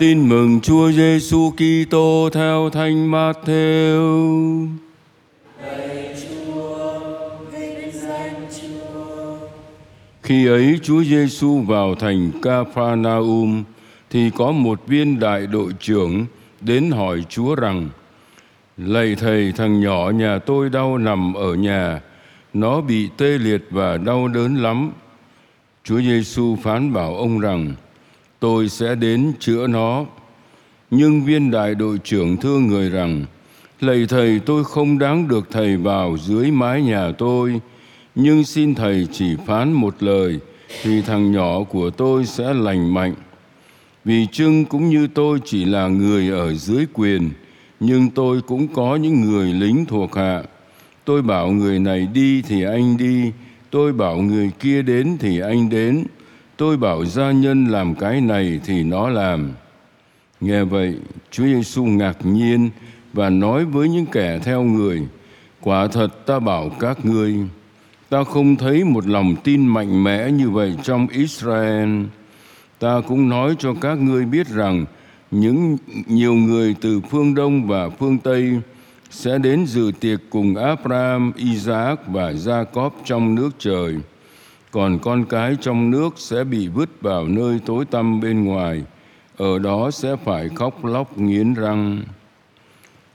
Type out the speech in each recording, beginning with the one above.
Tin mừng Chúa Giêsu Kitô theo Thánh Matthew. Khi ấy Chúa Giêsu vào thành Capernaum thì có một viên đại đội trưởng đến hỏi Chúa rằng: Lạy thầy thằng nhỏ nhà tôi đau nằm ở nhà, nó bị tê liệt và đau đớn lắm. Chúa Giêsu phán bảo ông rằng: Tôi sẽ đến chữa nó. Nhưng viên đại đội trưởng thưa người rằng: Lạy thầy tôi không đáng được thầy vào dưới mái nhà tôi, nhưng xin thầy chỉ phán một lời thì thằng nhỏ của tôi sẽ lành mạnh. Vì chưng cũng như tôi chỉ là người ở dưới quyền, nhưng tôi cũng có những người lính thuộc hạ. Tôi bảo người này đi thì anh đi, tôi bảo người kia đến thì anh đến, tôi bảo gia nhân làm cái này thì nó làm. Nghe vậy, Chúa Giêsu ngạc nhiên và nói với những kẻ theo người: Quả thật ta bảo các ngươi, ta không thấy một lòng tin mạnh mẽ như vậy trong Israel. Ta cũng nói cho các ngươi biết rằng những nhiều người từ phương Đông và phương Tây sẽ đến dự tiệc cùng Abraham, Isaac và Jacob trong nước trời. Còn con cái trong nước sẽ bị vứt vào nơi tối tăm bên ngoài, ở đó sẽ phải khóc lóc nghiến răng.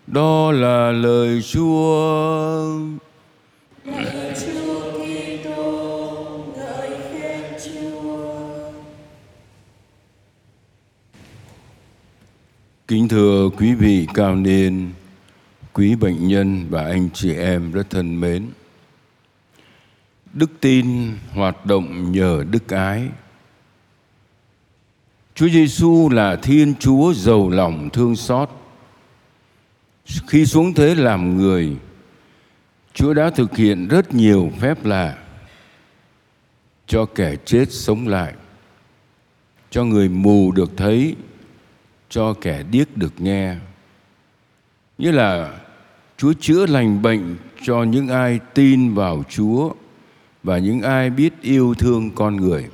Đó là lời Chúa. Kính thưa quý vị cao niên, quý bệnh nhân và anh chị em rất thân mến. Đức tin hoạt động nhờ đức ái. Chúa Giêsu là Thiên Chúa giàu lòng thương xót. Khi xuống thế làm người, Chúa đã thực hiện rất nhiều phép lạ cho kẻ chết sống lại, cho người mù được thấy, cho kẻ điếc được nghe. Như là Chúa chữa lành bệnh cho những ai tin vào Chúa và những ai biết yêu thương con người.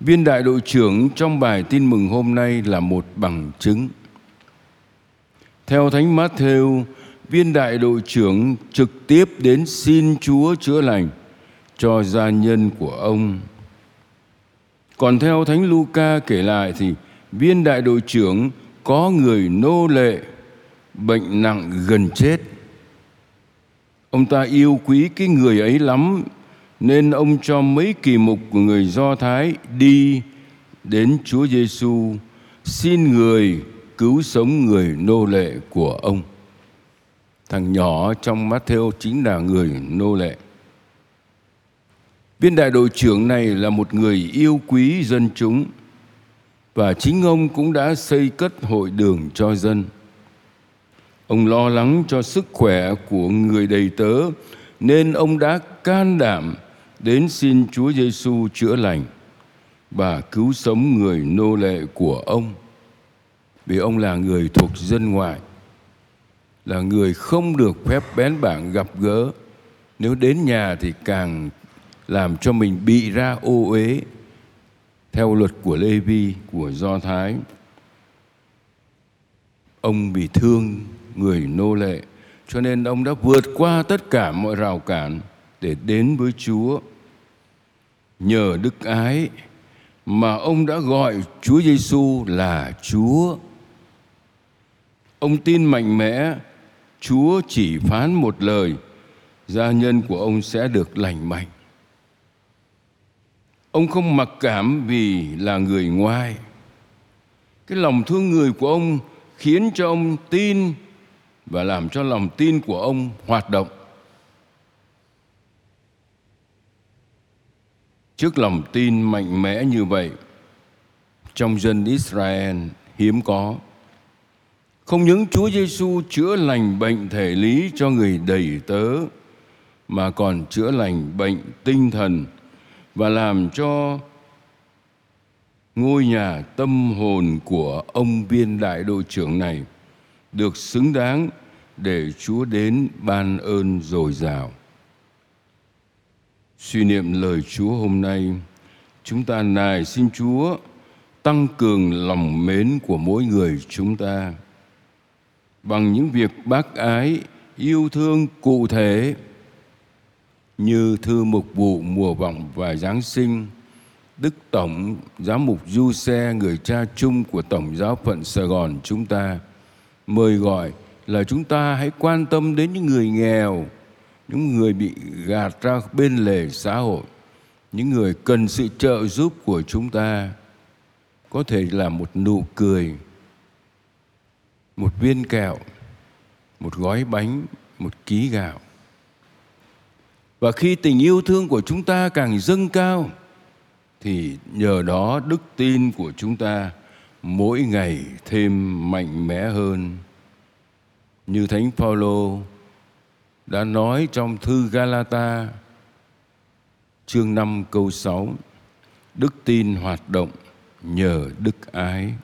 Viên đại đội trưởng trong bài tin mừng hôm nay là một bằng chứng. Theo Thánh Matthew, viên đại đội trưởng trực tiếp đến xin Chúa chữa lành cho gia nhân của ông. Còn theo Thánh Luca kể lại thì viên đại đội trưởng có người nô lệ bệnh nặng gần chết. Ông ta yêu quý cái người ấy lắm, nên ông cho mấy kỳ mục của người Do Thái đi đến Chúa Giêsu xin người cứu sống người nô lệ của ông. Thằng nhỏ trong Matthew chính là người nô lệ. Viên đại đội trưởng này là một người yêu quý dân chúng, và chính ông cũng đã xây cất hội đường cho dân. Ông lo lắng cho sức khỏe của người đầy tớ nên ông đã can đảm đến xin Chúa Giêsu chữa lành và cứu sống người nô lệ của ông. Vì ông là người thuộc dân ngoại, là người không được phép bén bảng gặp gỡ. Nếu đến nhà thì càng làm cho mình bị ra ô uế theo luật của Lê Vi, của Do Thái. Ông bị thương người nô lệ, cho nên ông đã vượt qua tất cả mọi rào cản để đến với Chúa. Nhờ đức ái mà ông đã gọi Chúa Giêsu là Chúa. Ông tin mạnh mẽ, Chúa chỉ phán một lời, gia nhân của ông sẽ được lành mạnh. Ông không mặc cảm vì là người ngoài. Cái lòng thương người của ông khiến cho ông tin và làm cho lòng tin của ông hoạt động. Trước lòng tin mạnh mẽ như vậy, trong dân Israel hiếm có. Không những Chúa Giêsu chữa lành bệnh thể lý cho người đầy tớ, mà còn chữa lành bệnh tinh thần và làm cho ngôi nhà tâm hồn của ông viên đại đội trưởng này được xứng đáng để Chúa đến ban ơn dồi dào. Suy niệm lời Chúa hôm nay, chúng ta nài xin Chúa tăng cường lòng mến của mỗi người chúng ta bằng những việc bác ái yêu thương cụ thể như thư mục vụ mùa vọng và Giáng sinh, Đức Tổng Giám mục Du Xe, người cha chung của Tổng giáo phận Sài Gòn chúng ta, mời gọi là chúng ta hãy quan tâm đến những người nghèo, những người bị gạt ra bên lề xã hội, những người cần sự trợ giúp của chúng ta, có thể là một nụ cười, một viên kẹo, một gói bánh, một ký gạo. Và khi tình yêu thương của chúng ta càng dâng cao thì nhờ đó đức tin của chúng ta mỗi ngày thêm mạnh mẽ hơn. Như thánh Phaolô đã nói trong thư Galata, chương 5 câu 6 đức tin hoạt động nhờ đức ái.